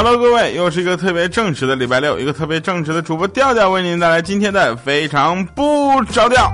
Hello，各位，又是一个特别正直的礼拜六，一个特别正直的主播调调为您带来今天的非常不着调。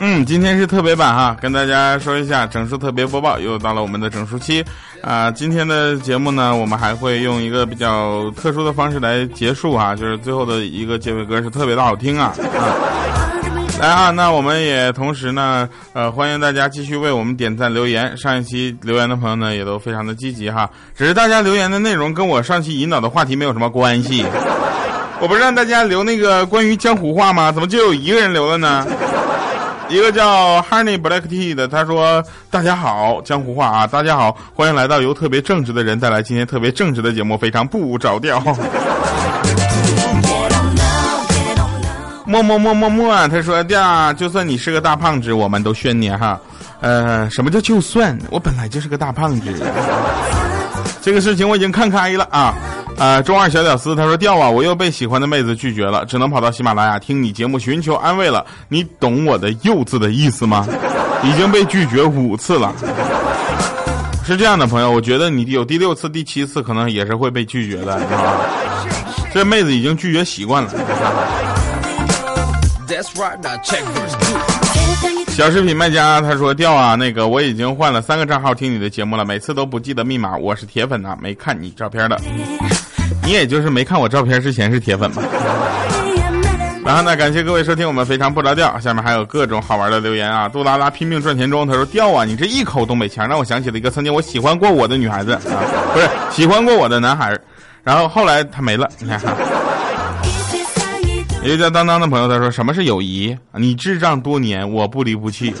嗯，今天是特别版哈，跟大家说一下整数特别播报，又到了我们的整数期啊。今天的节目呢，我们还会用一个比较特殊的方式来结束啊，就是最后的一个结尾歌是特别的好听啊啊。来啊，那我们也同时呢，呃，欢迎大家继续为我们点赞留言。上一期留言的朋友呢，也都非常的积极哈。只是大家留言的内容跟我上期引导的话题没有什么关系。我不是让大家留那个关于江湖话吗？怎么就有一个人留了呢？一个叫 Honey Black Tea 的，他说：“大家好，江湖话啊，大家好，欢迎来到由特别正直的人带来今天特别正直的节目，非常不着调。”默默默默默，他说呀，就算你是个大胖子，我们都宣你哈。呃，什么叫就算？我本来就是个大胖子。这个事情我已经看开了啊。啊，中二小屌丝他说掉啊，我又被喜欢的妹子拒绝了，只能跑到喜马拉雅听你节目寻求安慰了。你懂我的幼稚的意思吗？已经被拒绝五次了。是这样的，朋友，我觉得你有第六次、第七次可能也是会被拒绝的，你知道吧？这妹子已经拒绝习惯了。小食品卖家他说掉啊，那个我已经换了三个账号听你的节目了，每次都不记得密码。我是铁粉呐，没看你照片的，你也就是没看我照片之前是铁粉吧。然后呢，感谢各位收听我们非常不着调，下面还有各种好玩的留言啊。杜拉拉拼命赚钱中，他说掉啊，你这一口东北腔让我想起了一个曾经我喜欢过我的女孩子啊，不是喜欢过我的男孩，然后后来他没了，你看。一个叫当当的朋友他说：“什么是友谊？你智障多年，我不离不弃。”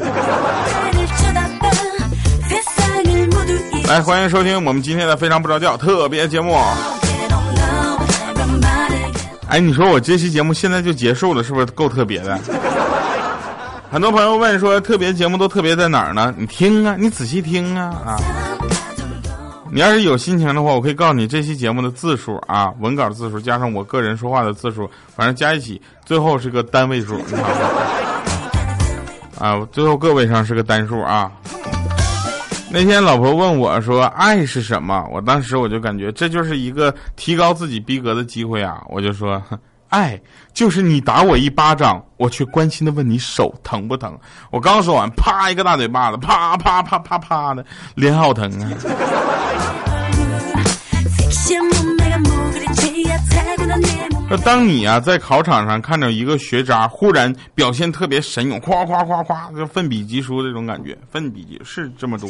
来，欢迎收听我们今天的非常不着调特别节目。哎，你说我这期节目现在就结束了，是不是够特别的？很多朋友问说，特别节目都特别在哪儿呢？你听啊，你仔细听啊啊！你要是有心情的话，我可以告诉你这期节目的字数啊，文稿字数加上我个人说话的字数，反正加一起，最后是个单位数。啊，最后个位上是个单数啊。那天老婆问我说：“爱是什么？”我当时我就感觉这就是一个提高自己逼格的机会啊，我就说：“爱就是你打我一巴掌，我却关心的问你手疼不疼。”我刚说完，啪一个大嘴巴子，啪啪啪啪啪的，脸好疼啊。那当你啊在考场上看着一个学渣忽然表现特别神勇，夸夸夸夸就奋笔疾书这种感觉，奋笔疾是这么多，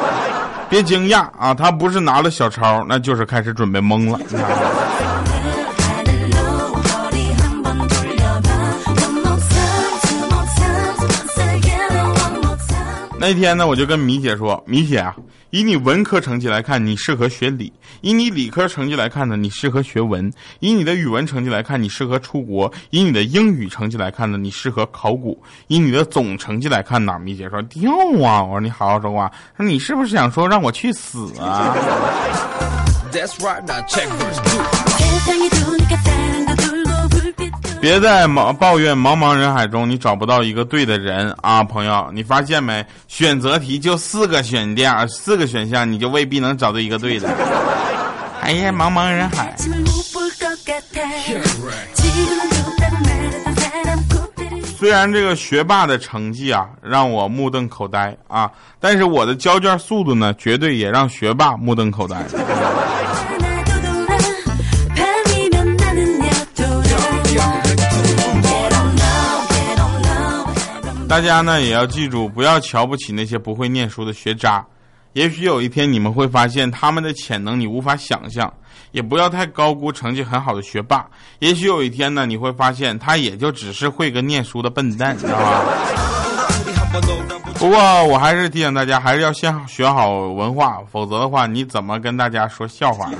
别惊讶啊，他不是拿了小抄，那就是开始准备蒙了。那天呢，我就跟米姐说：“米姐啊，以你文科成绩来看，你适合学理；以你理科成绩来看呢，你适合学文；以你的语文成绩来看，你适合出国；以你的英语成绩来看呢，你适合考古；以你的总成绩来看呢，米姐说掉啊！我说你好好说话，说你是不是想说让我去死啊？” 别在茫抱怨茫茫人海中你找不到一个对的人啊，朋友，你发现没？选择题就四个选项，四个选项你就未必能找到一个对的。哎呀，茫茫人海。虽然这个学霸的成绩啊让我目瞪口呆啊，但是我的交卷速度呢，绝对也让学霸目瞪口呆。大家呢也要记住，不要瞧不起那些不会念书的学渣。也许有一天你们会发现他们的潜能你无法想象。也不要太高估成绩很好的学霸。也许有一天呢，你会发现他也就只是会个念书的笨蛋，知道吧？不过我还是提醒大家，还是要先学好文化，否则的话，你怎么跟大家说笑话？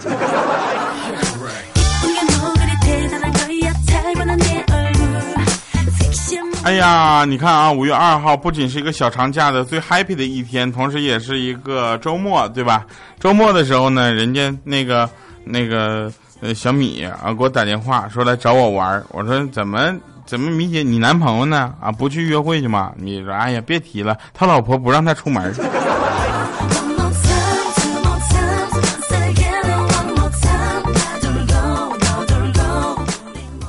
哎呀，你看啊，五月二号不仅是一个小长假的最 happy 的一天，同时也是一个周末，对吧？周末的时候呢，人家那个那个呃小米啊给我打电话说来找我玩我说怎么怎么米姐你男朋友呢？啊不去约会去吗？你说哎呀别提了，他老婆不让他出门。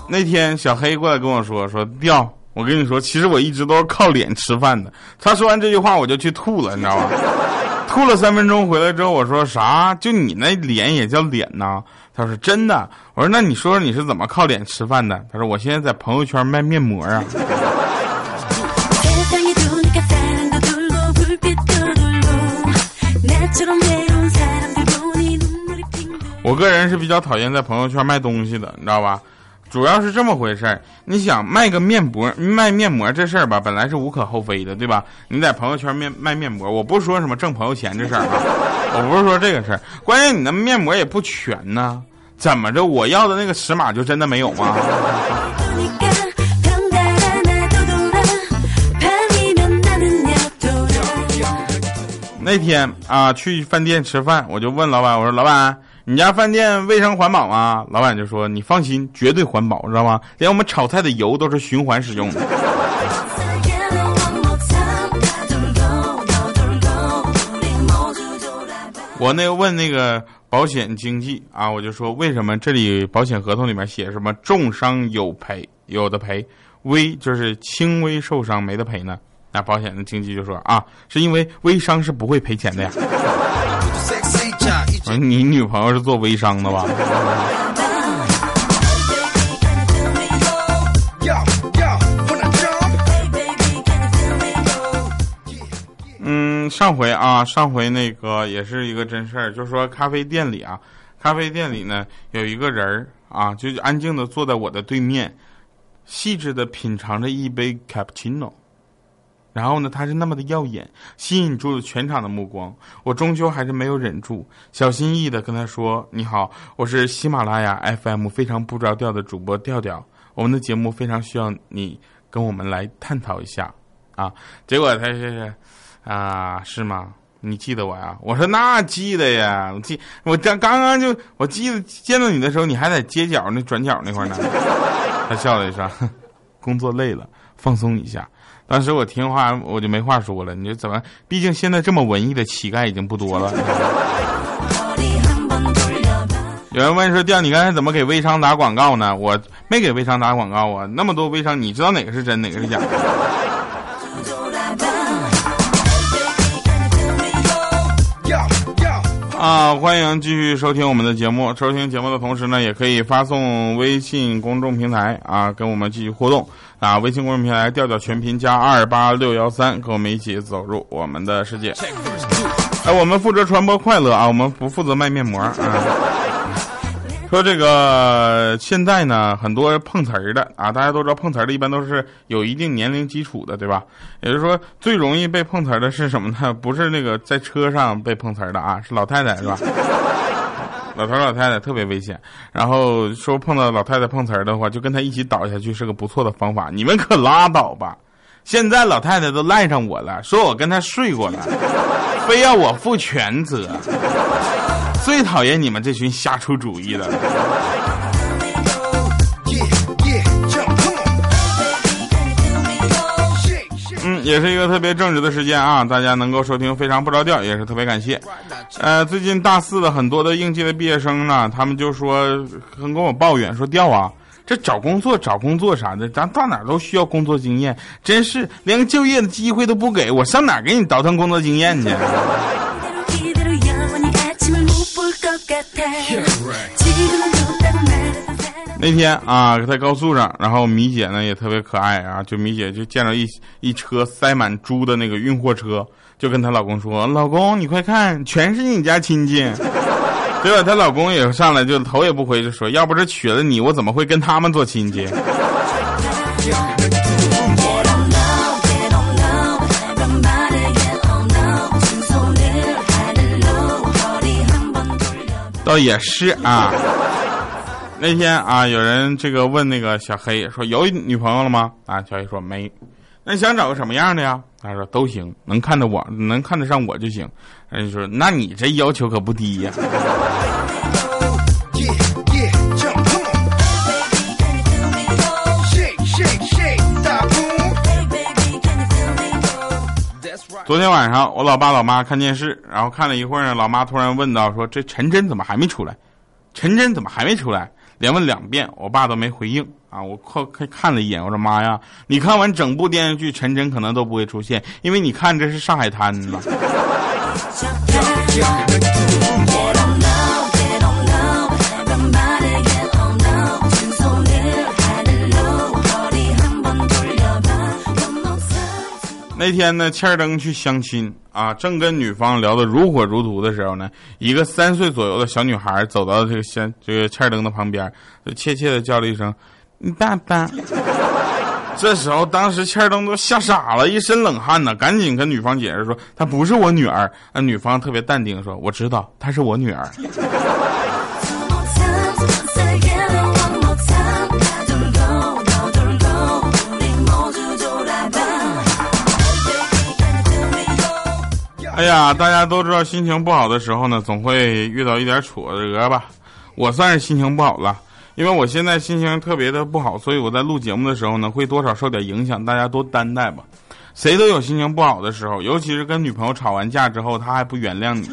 那天小黑过来跟我说说掉。我跟你说，其实我一直都是靠脸吃饭的。他说完这句话，我就去吐了，你知道吧？吐了三分钟回来之后，我说啥？就你那脸也叫脸呐？他说真的。我说那你说说你是怎么靠脸吃饭的？他说我现在在朋友圈卖面膜啊。我个人是比较讨厌在朋友圈卖东西的，你知道吧？主要是这么回事儿，你想卖个面膜卖面膜这事儿吧，本来是无可厚非的，对吧？你在朋友圈面卖面膜，我不说什么挣朋友钱这事儿啊，我不是说这个事儿，关键你的面膜也不全呢，怎么着？我要的那个尺码就真的没有吗？那天啊，去饭店吃饭，我就问老板，我说老板。你家饭店卫生环保吗？老板就说：“你放心，绝对环保，知道吗？连我们炒菜的油都是循环使用的。”我那个问那个保险经纪啊，我就说为什么这里保险合同里面写什么重伤有赔有的赔，微就是轻微受伤没得赔呢？那保险的经纪就说啊，是因为微伤是不会赔钱的呀。你女朋友是做微商的吧？嗯，上回啊，上回那个也是一个真事儿，就是说咖啡店里啊，咖啡店里呢有一个人儿啊，就安静的坐在我的对面，细致的品尝着一杯卡布奇诺。然后呢，他是那么的耀眼，吸引住了全场的目光。我终究还是没有忍住，小心翼翼的跟他说：“你好，我是喜马拉雅 FM 非常不着调的主播调调，我们的节目非常需要你跟我们来探讨一下啊。”结果他是啊，是吗？你记得我呀？我说那记得呀，我记我刚刚刚就我记得见到你的时候，你还在街角那转角那块呢。他笑了一声，工作累了，放松一下。当时我听话，我就没话说了。你说怎么？毕竟现在这么文艺的乞丐已经不多了。有人问说：“调，你刚才怎么给微商打广告呢？”我没给微商打广告啊，那么多微商，你知道哪个是真，哪个是假？啊，欢迎继续收听我们的节目。收听节目的同时呢，也可以发送微信公众平台啊，跟我们继续互动啊。微信公众平台调调全拼加二八六幺三，跟我们一起走入我们的世界。哎，我们负责传播快乐啊，我们不负责卖面膜啊。说这个现在呢，很多碰瓷儿的啊，大家都知道碰瓷儿的一般都是有一定年龄基础的，对吧？也就是说，最容易被碰瓷儿的是什么呢？不是那个在车上被碰瓷儿的啊，是老太太，是吧？老头老太太特别危险。然后说碰到老太太碰瓷儿的话，就跟他一起倒下去是个不错的方法。你们可拉倒吧！现在老太太都赖上我了，说我跟她睡过了，非要我负全责。最讨厌你们这群瞎出主意的。嗯，也是一个特别正直的时间啊！大家能够收听非常不着调，也是特别感谢。呃，最近大四的很多的应届的毕业生呢，他们就说跟跟我抱怨说调啊，这找工作找工作啥的，咱到哪都需要工作经验，真是连个就业的机会都不给我，上哪给你倒腾工作经验去？那天啊，在高速上，然后米姐呢也特别可爱啊，就米姐就见着一一车塞满猪的那个运货车，就跟她老公说：“老公，你快看，全是你家亲戚。” 结果她老公也上来就头也不回就说：“要不是娶了你，我怎么会跟他们做亲戚？” 倒也是啊。那天啊，有人这个问那个小黑说有女朋友了吗？啊，小黑说没。那想找个什么样的呀？他说都行，能看得我，能看得上我就行。人家说那你这要求可不低呀。昨天晚上我老爸老妈看电视，然后看了一会儿呢，老妈突然问到：“说这陈真怎么还没出来？陈真怎么还没出来？”连问两遍，我爸都没回应啊！我快看看了一眼，我说妈呀，你看完整部电视剧，陈真可能都不会出现，因为你看这是上海滩呢。那天呢，欠儿登去相亲啊，正跟女方聊得如火如荼的时候呢，一个三岁左右的小女孩走到这个先这个欠儿登的旁边，就怯怯的叫了一声“爸爸”。这时候，当时欠儿登都吓傻了，一身冷汗呢，赶紧跟女方解释说：“她不是我女儿。”那女方特别淡定说：“我知道，她是我女儿。” 哎呀，大家都知道，心情不好的时候呢，总会遇到一点挫折吧。我算是心情不好了，因为我现在心情特别的不好，所以我在录节目的时候呢，会多少受点影响，大家多担待吧。谁都有心情不好的时候，尤其是跟女朋友吵完架之后，她还不原谅你。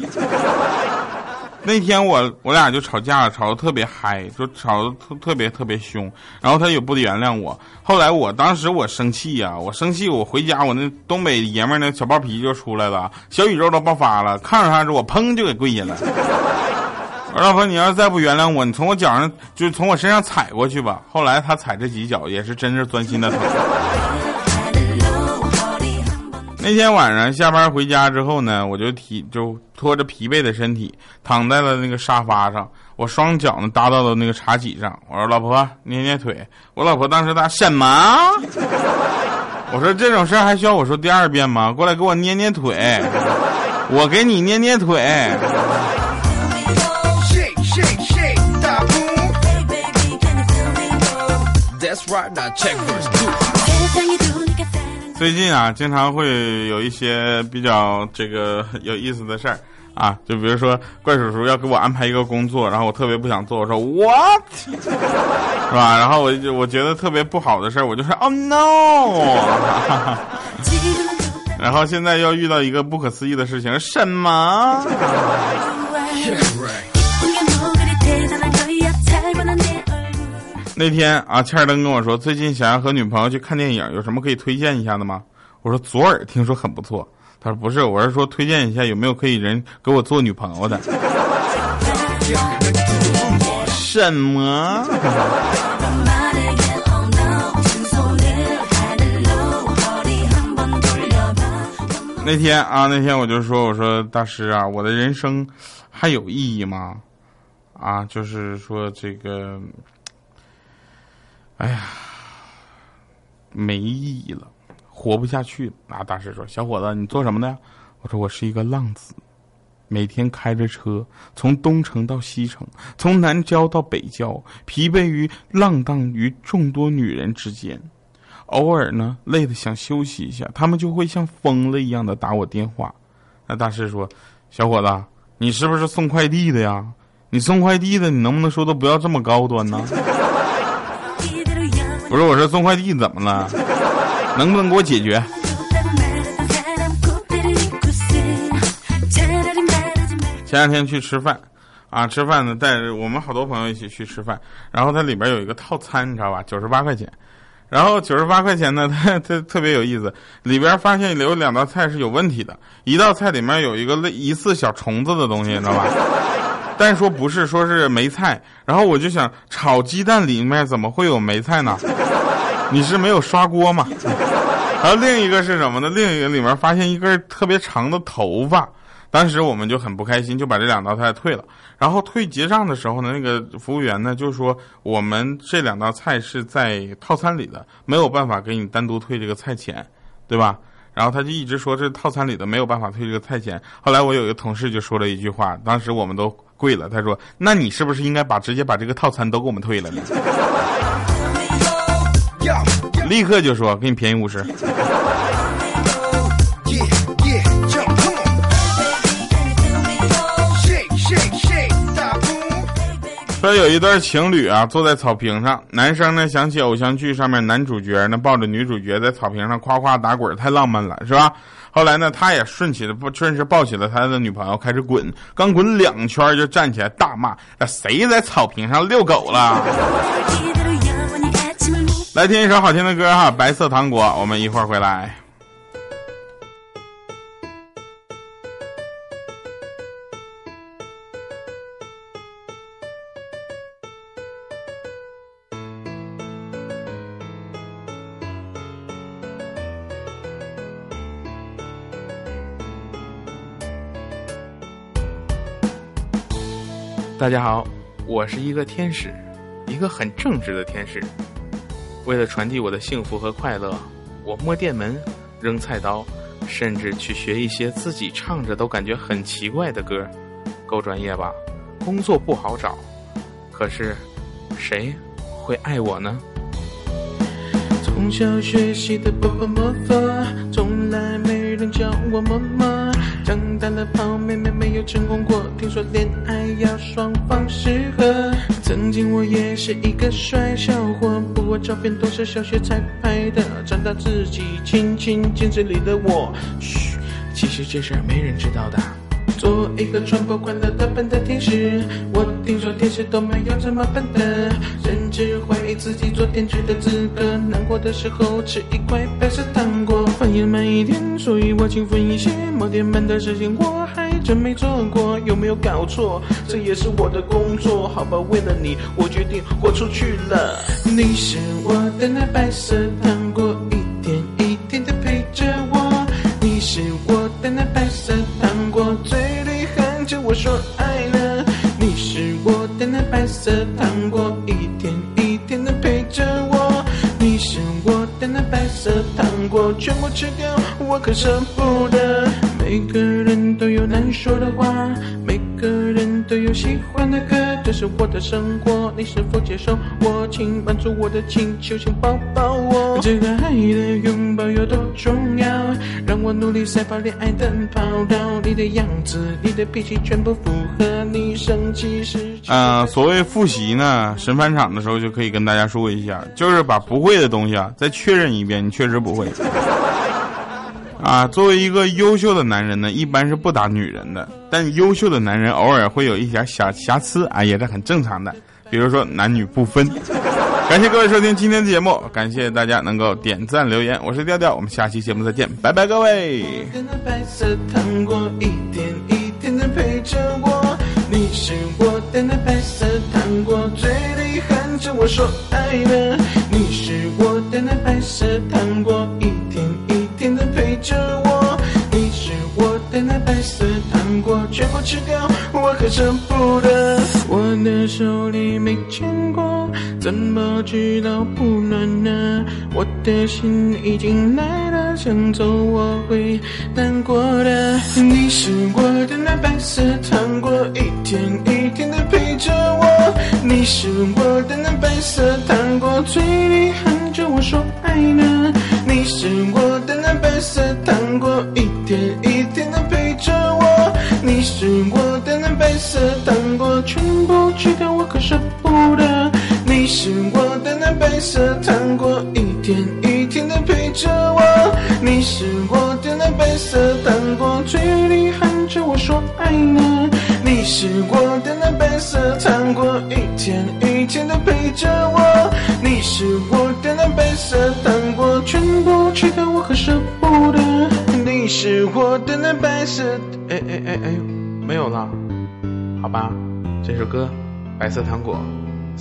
那天我我俩就吵架了，吵得特别嗨，就吵得特特别特别凶，然后他也不原谅我。后来我当时我生气呀，我生气，我回家我那东北爷们那小暴脾气就出来了，小宇宙都爆发了，看着他之后我砰就给跪下了。我说老婆，你要是再不原谅我，你从我脚上就从我身上踩过去吧。后来他踩这几脚也是真是钻心的疼。那天晚上下班回家之后呢，我就提就拖着疲惫的身体躺在了那个沙发上，我双脚呢搭到了那个茶几上。我说：“老婆，捏捏腿。”我老婆当时她什么？我说这种事儿还需要我说第二遍吗？过来给我捏捏腿，我给你捏捏腿。最近啊，经常会有一些比较这个 有意思的事儿啊，就比如说怪叔叔要给我安排一个工作，然后我特别不想做，我说 what，是吧？然后我就我觉得特别不好的事儿，我就说 oh no，然后现在又遇到一个不可思议的事情，什么？那天啊，切尔登跟我说，最近想要和女朋友去看电影，有什么可以推荐一下的吗？我说左耳听说很不错。他说不是，我是说推荐一下有没有可以人给我做女朋友的。什么？那天啊，那天我就说，我说大师啊，我的人生还有意义吗？啊，就是说这个。哎呀，没意义了，活不下去了。啊，大师说：“小伙子，你做什么的？”我说：“我是一个浪子，每天开着车从东城到西城，从南郊到北郊，疲惫于浪荡于众多女人之间。偶尔呢，累得想休息一下，他们就会像疯了一样的打我电话。”那大师说：“小伙子，你是不是送快递的呀？你送快递的，你能不能说的不要这么高端呢？”不是，我说送快递怎么了？能不能给我解决？前两天去吃饭，啊，吃饭呢，带着我们好多朋友一起去吃饭，然后它里边有一个套餐，你知道吧？九十八块钱，然后九十八块钱呢，它它特别有意思，里边发现有两道菜是有问题的，一道菜里面有一个类疑似小虫子的东西，你知道吧？但是说不是，说是梅菜，然后我就想，炒鸡蛋里面怎么会有梅菜呢？你是没有刷锅吗？然后另一个是什么呢？另一个里面发现一根特别长的头发，当时我们就很不开心，就把这两道菜退了。然后退结账的时候呢，那个服务员呢就说我们这两道菜是在套餐里的，没有办法给你单独退这个菜钱，对吧？然后他就一直说这套餐里的没有办法退这个菜钱。后来我有一个同事就说了一句话，当时我们都跪了。他说，那你是不是应该把直接把这个套餐都给我们退了呢？立刻就说给你便宜五十。说有一对情侣啊，坐在草坪上，男生呢想起偶像剧上面男主角呢抱着女主角在草坪上夸夸打滚，太浪漫了，是吧？后来呢，他也顺起了，顺势抱起了他的女朋友，开始滚，刚滚两圈就站起来大骂：“谁在草坪上遛狗了？”来听一首好听的歌哈，《白色糖果》，我们一会儿回来。大家好，我是一个天使，一个很正直的天使。为了传递我的幸福和快乐，我摸电门、扔菜刀，甚至去学一些自己唱着都感觉很奇怪的歌，够专业吧？工作不好找，可是谁会爱我呢？从小学习的波波魔法，从来没人教我妈妈。长大了，泡妹妹没有成功过。听说恋爱要双方适合。曾经我也是一个帅小伙，不过照片都是小学才拍的。长大自己亲亲镜子里的我，嘘，其实这事儿没人知道的。做一个传播快乐的笨的天使，我听说天使都没有这么笨的，甚至怀疑自己做天使的资格。难过的时候吃一块白色糖果，反应慢一点，所以我勤奋一些。某天慢的事情我还真没做过，有没有搞错？这也是我的工作，好吧，为了你，我决定豁出去了。你是我的那白色糖果，一天一天的陪着我。你是我的那白色糖果，嘴里喊着我说爱了。你是我的那白色糖果，一天一天的陪着我。你是我的那白色糖果，全部吃掉我可舍不得。每个人都有难说的话，每个人都有喜欢的歌，这是我的生活，你是否接受我？请满足我的请求，请抱抱我。这个爱的拥抱有多重要？让我努力赛跑恋爱的跑道。你的样子，你的脾气，全部符合你生气时。啊，所谓复习呢，神返场的时候就可以跟大家说一下，就是把不会的东西啊再确认一遍，你确实不会。啊，作为一个优秀的男人呢，一般是不打女人的。但优秀的男人偶尔会有一点小瑕疵，啊，也是很正常的。比如说男女不分。感谢各位收听今天的节目，感谢大家能够点赞留言。我是调调，我们下期节目再见，拜拜，各位。我，说爱。你是我的那白色糖果，一着我。你是我的那白色糖果，全部吃掉我可舍不得。我的手里没牵过，怎么知道不暖呢？我的心已经来了，想走我会难过的。你是我的那白色糖果，一天一天的陪着我。你是我的那白色糖果，嘴里喊着我说爱呢。你是我的那白色糖果，一天一天的陪着我。你是我的那白色糖果，全部吃掉我可舍不得。你是我的那白色糖果，一天一天的陪着我。你。是我的那白色糖果，嘴里喊着我说爱呢。你是我的那白色糖果，一天一天的陪着我。你。是我白色糖果，全部吃掉我很舍不得。你是我的那白色，哎哎哎哎，没有了，好吧，这首歌《白色糖果》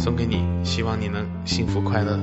送给你，希望你能幸福快乐。